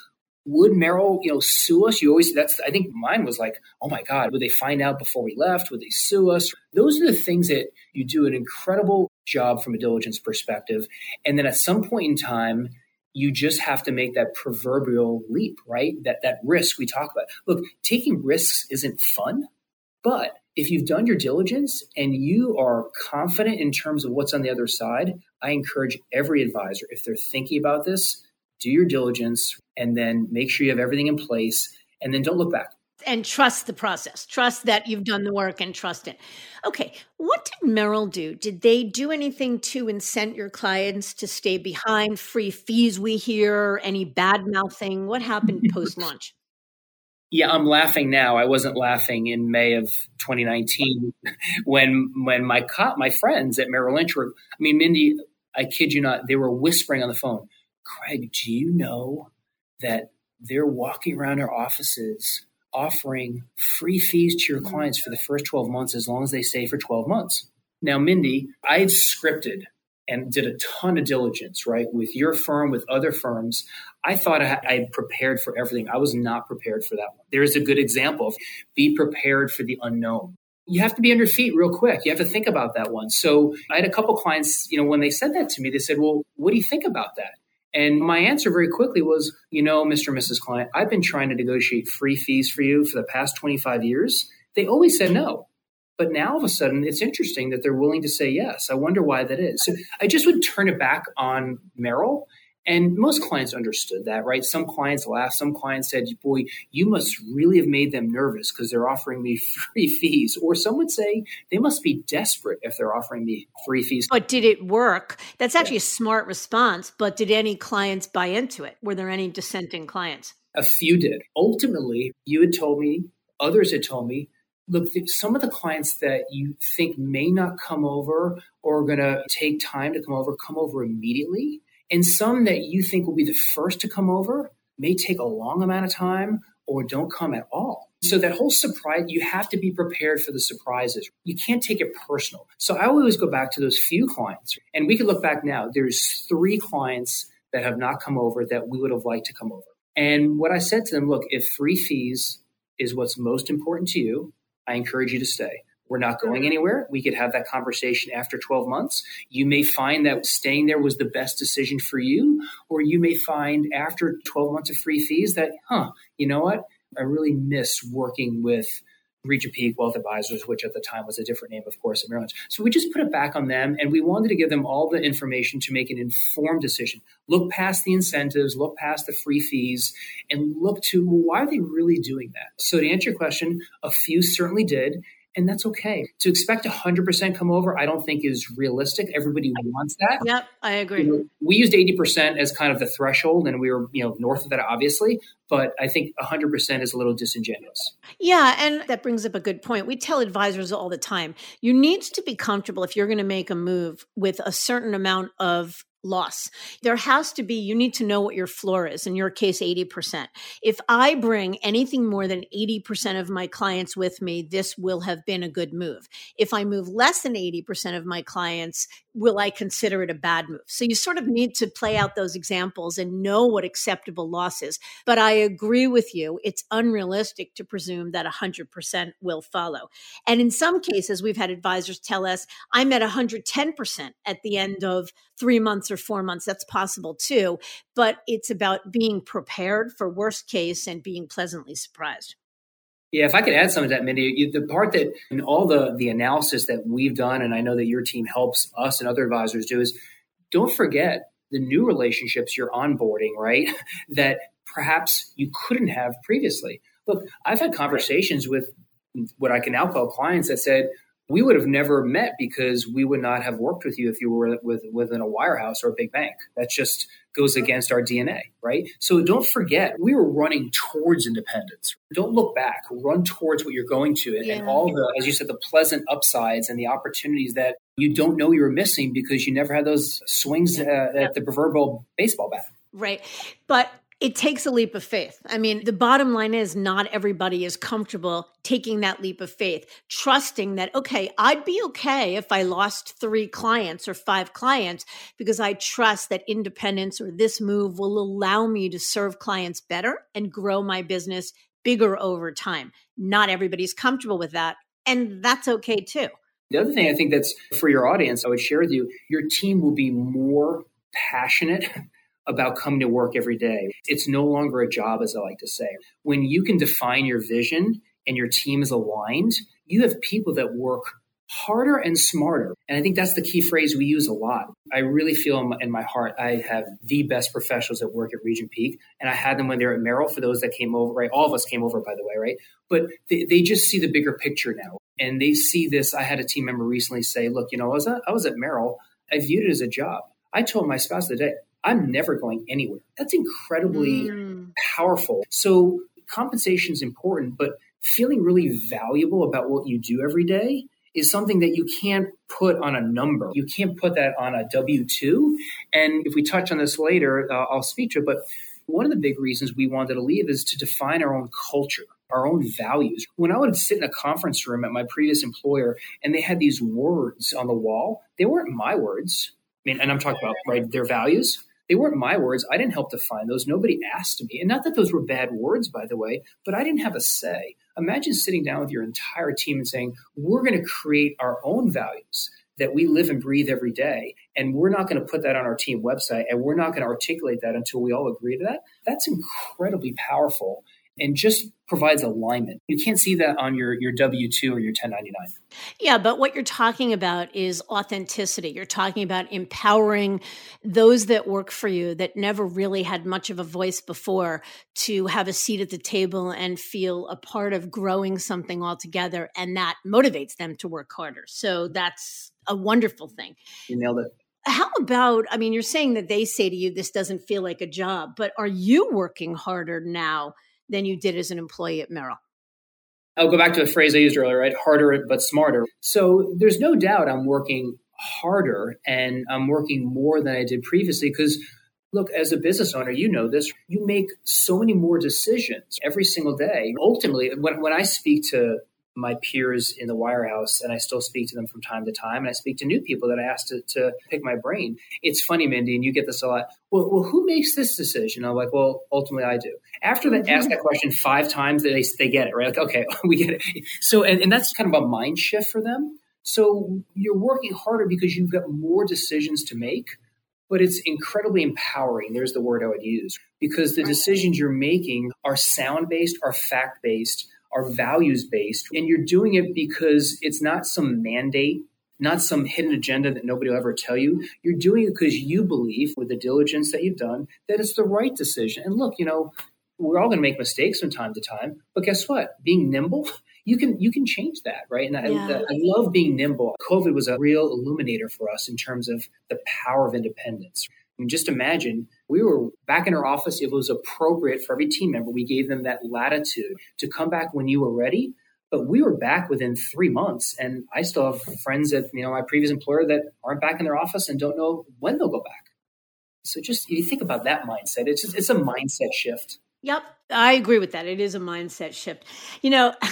Would Merrill, you know, sue us? You always that's I think mine was like, oh my God, would they find out before we left? Would they sue us? Those are the things that you do an incredible job from a diligence perspective. And then at some point in time, you just have to make that proverbial leap, right? That that risk we talk about. Look, taking risks isn't fun, but if you've done your diligence and you are confident in terms of what's on the other side, I encourage every advisor, if they're thinking about this, do your diligence, and then make sure you have everything in place, and then don't look back. And trust the process. Trust that you've done the work and trust it. Okay. What did Merrill do? Did they do anything to incent your clients to stay behind? Free fees we hear? Any bad mouthing? What happened post launch? Yeah, I'm laughing now. I wasn't laughing in May of 2019 when when my co- my friends at Merrill Lynch were. I mean, Mindy, I kid you not, they were whispering on the phone. Craig, do you know that they're walking around our offices offering free fees to your clients for the first 12 months as long as they stay for 12 months? Now, Mindy, I had scripted and did a ton of diligence, right, with your firm, with other firms. I thought I, I prepared for everything. I was not prepared for that one. There's a good example of be prepared for the unknown you have to be on your feet real quick. You have to think about that one. So I had a couple clients, you know, when they said that to me, they said, well, what do you think about that? And my answer very quickly was, you know, Mr. and Mrs. Client, I've been trying to negotiate free fees for you for the past 25 years. They always said no. But now all of a sudden, it's interesting that they're willing to say yes. I wonder why that is. So I just would turn it back on Merrill and most clients understood that, right? Some clients laughed. Some clients said, boy, you must really have made them nervous because they're offering me free fees. Or some would say they must be desperate if they're offering me free fees. But did it work? That's actually yeah. a smart response. But did any clients buy into it? Were there any dissenting clients? A few did. Ultimately, you had told me, others had told me, look, some of the clients that you think may not come over or are going to take time to come over, come over immediately and some that you think will be the first to come over may take a long amount of time or don't come at all. So that whole surprise, you have to be prepared for the surprises. You can't take it personal. So I always go back to those few clients. And we can look back now. There's three clients that have not come over that we would have liked to come over. And what I said to them, look, if free fees is what's most important to you, I encourage you to stay. We're not going mm-hmm. anywhere. We could have that conversation after 12 months. You may find that staying there was the best decision for you, or you may find after 12 months of free fees that, huh, you know what? I really miss working with Regent Peak Wealth Advisors, which at the time was a different name, of course, at Merrill Lynch. So we just put it back on them and we wanted to give them all the information to make an informed decision. Look past the incentives, look past the free fees, and look to well, why are they really doing that? So to answer your question, a few certainly did and that's okay. To expect 100% come over, I don't think is realistic. Everybody wants that. Yep, I agree. You know, we used 80% as kind of the threshold, and we were, you know, north of that, obviously. But I think 100% is a little disingenuous. Yeah, and that brings up a good point. We tell advisors all the time you need to be comfortable if you're going to make a move with a certain amount of loss. There has to be, you need to know what your floor is, in your case, 80%. If I bring anything more than 80% of my clients with me, this will have been a good move. If I move less than 80% of my clients, will I consider it a bad move? So you sort of need to play out those examples and know what acceptable loss is. But I agree with you, it's unrealistic to presume that 100% will follow. And in some cases, we've had advisors tell us, I'm at 110% at the end of three months or four months. That's possible too. But it's about being prepared for worst case and being pleasantly surprised. Yeah, if I could add something to that, Mindy, the part that in all the the analysis that we've done, and I know that your team helps us and other advisors do, is don't forget the new relationships you're onboarding, right? that perhaps you couldn't have previously. Look, I've had conversations with what I can now call clients that said, we would have never met because we would not have worked with you if you were with, within a wirehouse or a big bank. That just goes against our DNA, right? So don't forget, we were running towards independence. Don't look back, run towards what you're going to and, yeah. and all the, as you said, the pleasant upsides and the opportunities that you don't know you were missing because you never had those swings uh, at the proverbial baseball bat. Right. But it takes a leap of faith. I mean, the bottom line is not everybody is comfortable taking that leap of faith, trusting that, okay, I'd be okay if I lost three clients or five clients because I trust that independence or this move will allow me to serve clients better and grow my business bigger over time. Not everybody's comfortable with that. And that's okay too. The other thing I think that's for your audience, I would share with you, your team will be more passionate about coming to work every day. It's no longer a job, as I like to say. When you can define your vision and your team is aligned, you have people that work harder and smarter. And I think that's the key phrase we use a lot. I really feel in my, heart I have the best professionals that work at Regent Peak. And I had them when they were at Merrill for those that came over, right? All of us came over, by the way, right? But they, they just see the bigger picture now. And they see this. I had a team member recently say, look, you know, I was at, I was at Merrill. I viewed it as a job. I told my spouse the day, I'm never going anywhere. That's incredibly mm. powerful. So compensation is important, but feeling really valuable about what you do every day is something that you can't put on a number. You can't put that on a W 2. And if we touch on this later, uh, I'll speak to it. But one of the big reasons we wanted to leave is to define our own culture, our own values. When I would sit in a conference room at my previous employer and they had these words on the wall, they weren't my words. I mean, and I'm talking about right their values. They weren't my words. I didn't help define those. Nobody asked me. And not that those were bad words, by the way, but I didn't have a say. Imagine sitting down with your entire team and saying, we're going to create our own values that we live and breathe every day. And we're not going to put that on our team website and we're not going to articulate that until we all agree to that. That's incredibly powerful and just provides alignment. You can't see that on your, your W 2 or your 1099. Yeah, but what you're talking about is authenticity. You're talking about empowering those that work for you that never really had much of a voice before to have a seat at the table and feel a part of growing something altogether. And that motivates them to work harder. So that's a wonderful thing. You nailed it. How about, I mean, you're saying that they say to you, this doesn't feel like a job, but are you working harder now? Than you did as an employee at Merrill? I'll go back to a phrase I used earlier, right? Harder but smarter. So there's no doubt I'm working harder and I'm working more than I did previously because Look, as a business owner, you know this. You make so many more decisions every single day. Ultimately, when, when I speak to my peers in the wirehouse and I still speak to them from time to time. And I speak to new people that I ask to, to pick my brain. It's funny, Mindy, and you get this a lot. Well, well who makes this decision? I'm like, well, ultimately I do. After they ask that question five times, they, they get it, right? Like, okay, we get it. So, and, and that's kind of a mind shift for them. So you're working harder because you've got more decisions to make but it's incredibly empowering. There's the word I would use because the decisions you're making are sound based, are fact based, are values based. And you're doing it because it's not some mandate, not some hidden agenda that nobody will ever tell you. You're doing it because you believe, with the diligence that you've done, that it's the right decision. And look, you know, we're all going to make mistakes from time to time, but guess what? Being nimble, you can you can change that, right? And yeah. I, I love being nimble. COVID was a real illuminator for us in terms of the power of independence. I mean, just imagine we were back in our office. if It was appropriate for every team member. We gave them that latitude to come back when you were ready. But we were back within three months, and I still have friends at you know my previous employer that aren't back in their office and don't know when they'll go back. So just you think about that mindset. It's just, it's a mindset shift. Yep, I agree with that. It is a mindset shift. You know,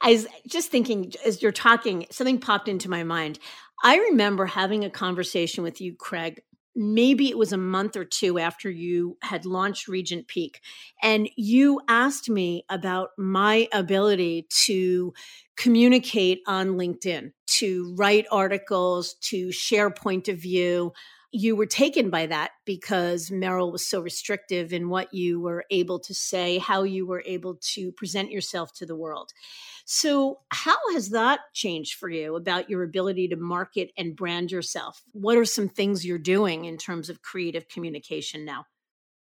I was just thinking as you're talking, something popped into my mind. I remember having a conversation with you, Craig, maybe it was a month or two after you had launched Regent Peak. And you asked me about my ability to communicate on LinkedIn, to write articles, to share point of view. You were taken by that because Merrill was so restrictive in what you were able to say, how you were able to present yourself to the world. So, how has that changed for you about your ability to market and brand yourself? What are some things you're doing in terms of creative communication now?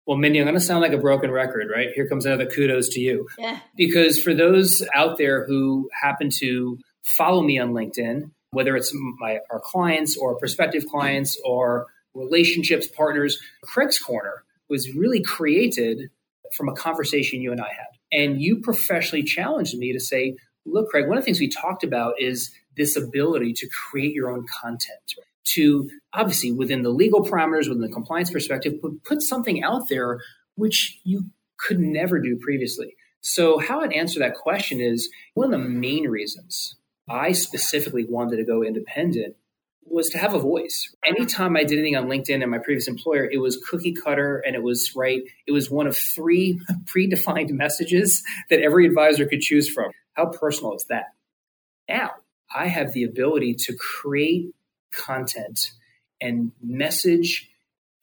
Well, Mindy, I'm going to sound like a broken record, right? Here comes another kudos to you. Yeah. Because for those out there who happen to follow me on LinkedIn, whether it's my our clients or prospective clients or relationships partners, Craig's Corner was really created from a conversation you and I had. And you professionally challenged me to say, look, Craig, one of the things we talked about is this ability to create your own content, to obviously within the legal parameters, within the compliance perspective, put, put something out there which you could never do previously. So, how I'd answer that question is one of the main reasons I specifically wanted to go independent was to have a voice. Anytime I did anything on LinkedIn and my previous employer, it was cookie cutter and it was right. It was one of three predefined messages that every advisor could choose from. How personal is that? Now I have the ability to create content and message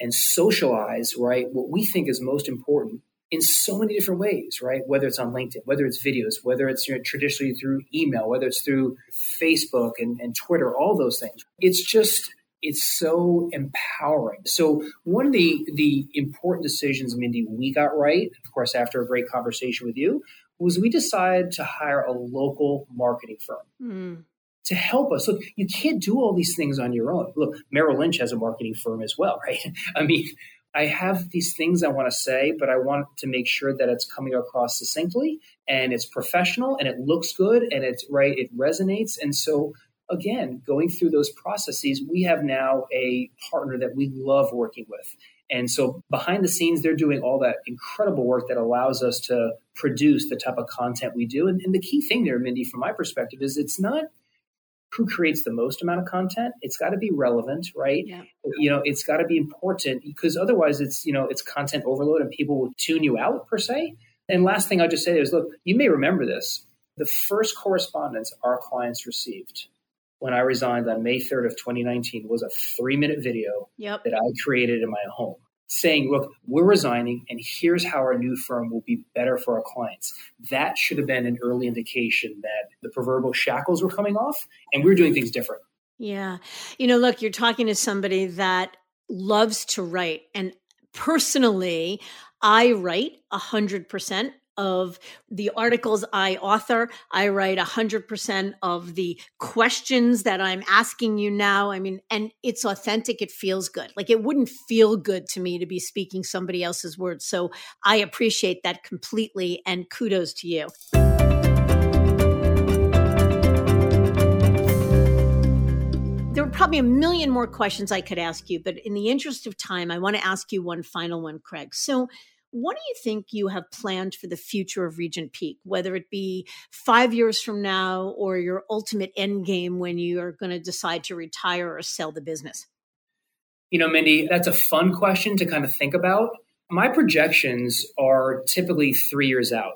and socialize, right? What we think is most important in so many different ways, right? Whether it's on LinkedIn, whether it's videos, whether it's you know, traditionally through email, whether it's through Facebook and, and Twitter, all those things. It's just it's so empowering. So one of the the important decisions, Mindy, we got right, of course, after a great conversation with you, was we decided to hire a local marketing firm. Mm. To help us. Look, you can't do all these things on your own. Look, Merrill Lynch has a marketing firm as well, right? I mean, I have these things I want to say, but I want to make sure that it's coming across succinctly and it's professional and it looks good and it's right, it resonates. And so, again, going through those processes, we have now a partner that we love working with. And so, behind the scenes, they're doing all that incredible work that allows us to produce the type of content we do. And, and the key thing there, Mindy, from my perspective, is it's not who creates the most amount of content it's got to be relevant right yeah. you know it's got to be important because otherwise it's you know it's content overload and people will tune you out per se and last thing i'll just say is look you may remember this the first correspondence our clients received when i resigned on may 3rd of 2019 was a three minute video yep. that i created in my home saying, look, we're resigning and here's how our new firm will be better for our clients. That should have been an early indication that the proverbial shackles were coming off and we we're doing things different. Yeah. You know, look, you're talking to somebody that loves to write. And personally, I write 100% of the articles I author. I write 100% of the questions that I'm asking you now. I mean, and it's authentic. It feels good. Like it wouldn't feel good to me to be speaking somebody else's words. So I appreciate that completely and kudos to you. There were probably a million more questions I could ask you, but in the interest of time, I want to ask you one final one, Craig. So, what do you think you have planned for the future of Regent Peak, whether it be five years from now or your ultimate end game when you are going to decide to retire or sell the business? You know, Mindy, that's a fun question to kind of think about. My projections are typically three years out.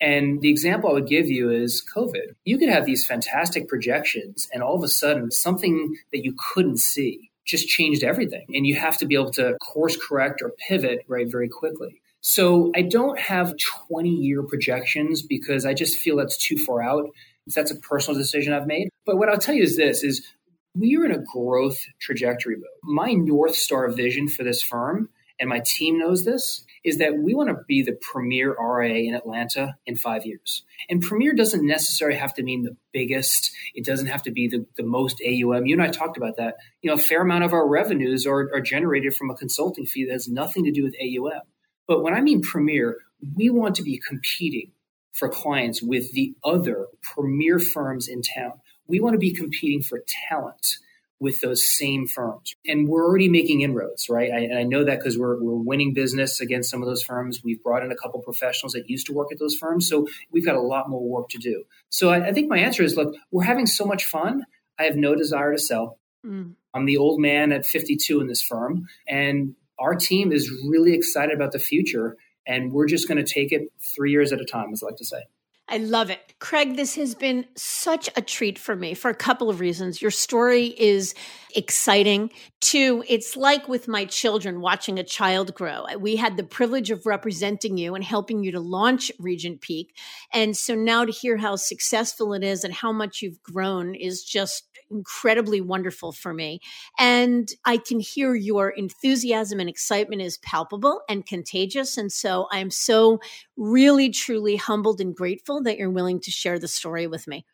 And the example I would give you is COVID. You could have these fantastic projections, and all of a sudden, something that you couldn't see just changed everything. And you have to be able to course correct or pivot right very quickly. So I don't have 20 year projections because I just feel that's too far out. That's a personal decision I've made. But what I'll tell you is this is we are in a growth trajectory mode. My North Star vision for this firm, and my team knows this, is that we want to be the premier RIA in Atlanta in five years. And premier doesn't necessarily have to mean the biggest. It doesn't have to be the, the most AUM. You and I talked about that. You know, a fair amount of our revenues are, are generated from a consulting fee that has nothing to do with AUM. But when I mean premier, we want to be competing for clients with the other premier firms in town. We want to be competing for talent with those same firms. And we're already making inroads, right? I, and I know that because we're, we're winning business against some of those firms. We've brought in a couple professionals that used to work at those firms. So we've got a lot more work to do. So I, I think my answer is look, we're having so much fun. I have no desire to sell. Mm. I'm the old man at 52 in this firm. And our team is really excited about the future. And we're just going to take it three years at a time, as I like to say. I love it. Craig, this has been such a treat for me for a couple of reasons. Your story is exciting. Two, it's like with my children watching a child grow. Uh, we had the privilege of representing you and helping you to launch Regent Peak. And so now to hear how successful it is and how much you've grown is just incredibly wonderful for me. And I can hear your enthusiasm and excitement is palpable and contagious. And so I'm so really, truly humbled and grateful that you're willing to share the story with me.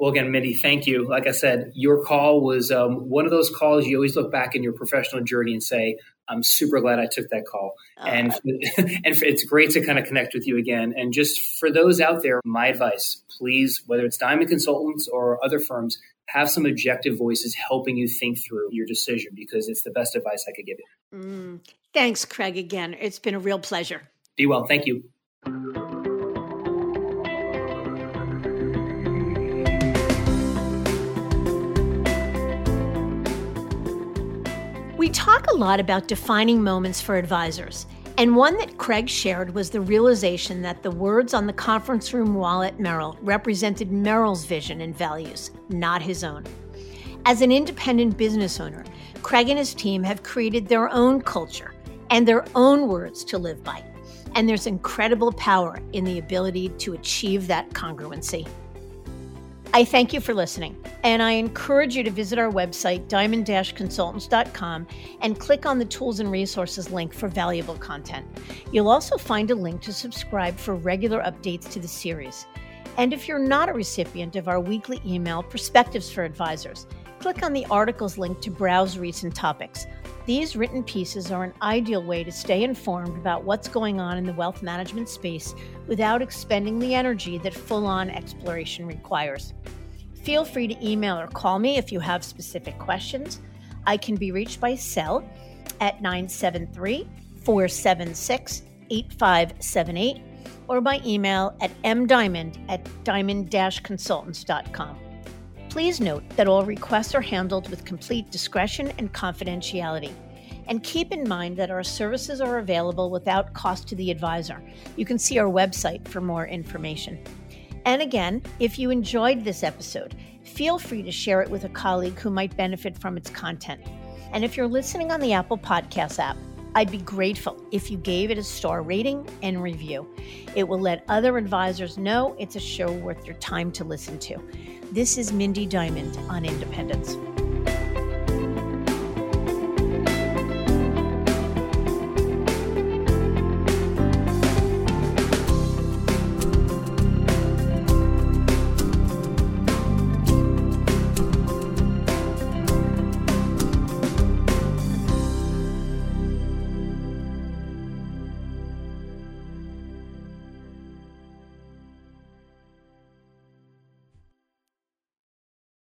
Well, again, Mindy, thank you. Like I said, your call was um, one of those calls you always look back in your professional journey and say, I'm super glad I took that call. Uh, and, and it's great to kind of connect with you again. And just for those out there, my advice, please, whether it's Diamond Consultants or other firms, have some objective voices helping you think through your decision because it's the best advice I could give you. Mm, thanks, Craig, again. It's been a real pleasure. Be well. Thank you. We talk a lot about defining moments for advisors. And one that Craig shared was the realization that the words on the conference room wall at Merrill represented Merrill's vision and values, not his own. As an independent business owner, Craig and his team have created their own culture and their own words to live by. And there's incredible power in the ability to achieve that congruency. I thank you for listening, and I encourage you to visit our website, diamond consultants.com, and click on the tools and resources link for valuable content. You'll also find a link to subscribe for regular updates to the series. And if you're not a recipient of our weekly email, Perspectives for Advisors, click on the articles link to browse recent topics. These written pieces are an ideal way to stay informed about what's going on in the wealth management space without expending the energy that full on exploration requires. Feel free to email or call me if you have specific questions. I can be reached by cell at 973 476 8578 or by email at mdiamond at diamond consultants.com. Please note that all requests are handled with complete discretion and confidentiality. And keep in mind that our services are available without cost to the advisor. You can see our website for more information. And again, if you enjoyed this episode, feel free to share it with a colleague who might benefit from its content. And if you're listening on the Apple Podcasts app, I'd be grateful if you gave it a star rating and review. It will let other advisors know it's a show worth your time to listen to. This is Mindy Diamond on Independence.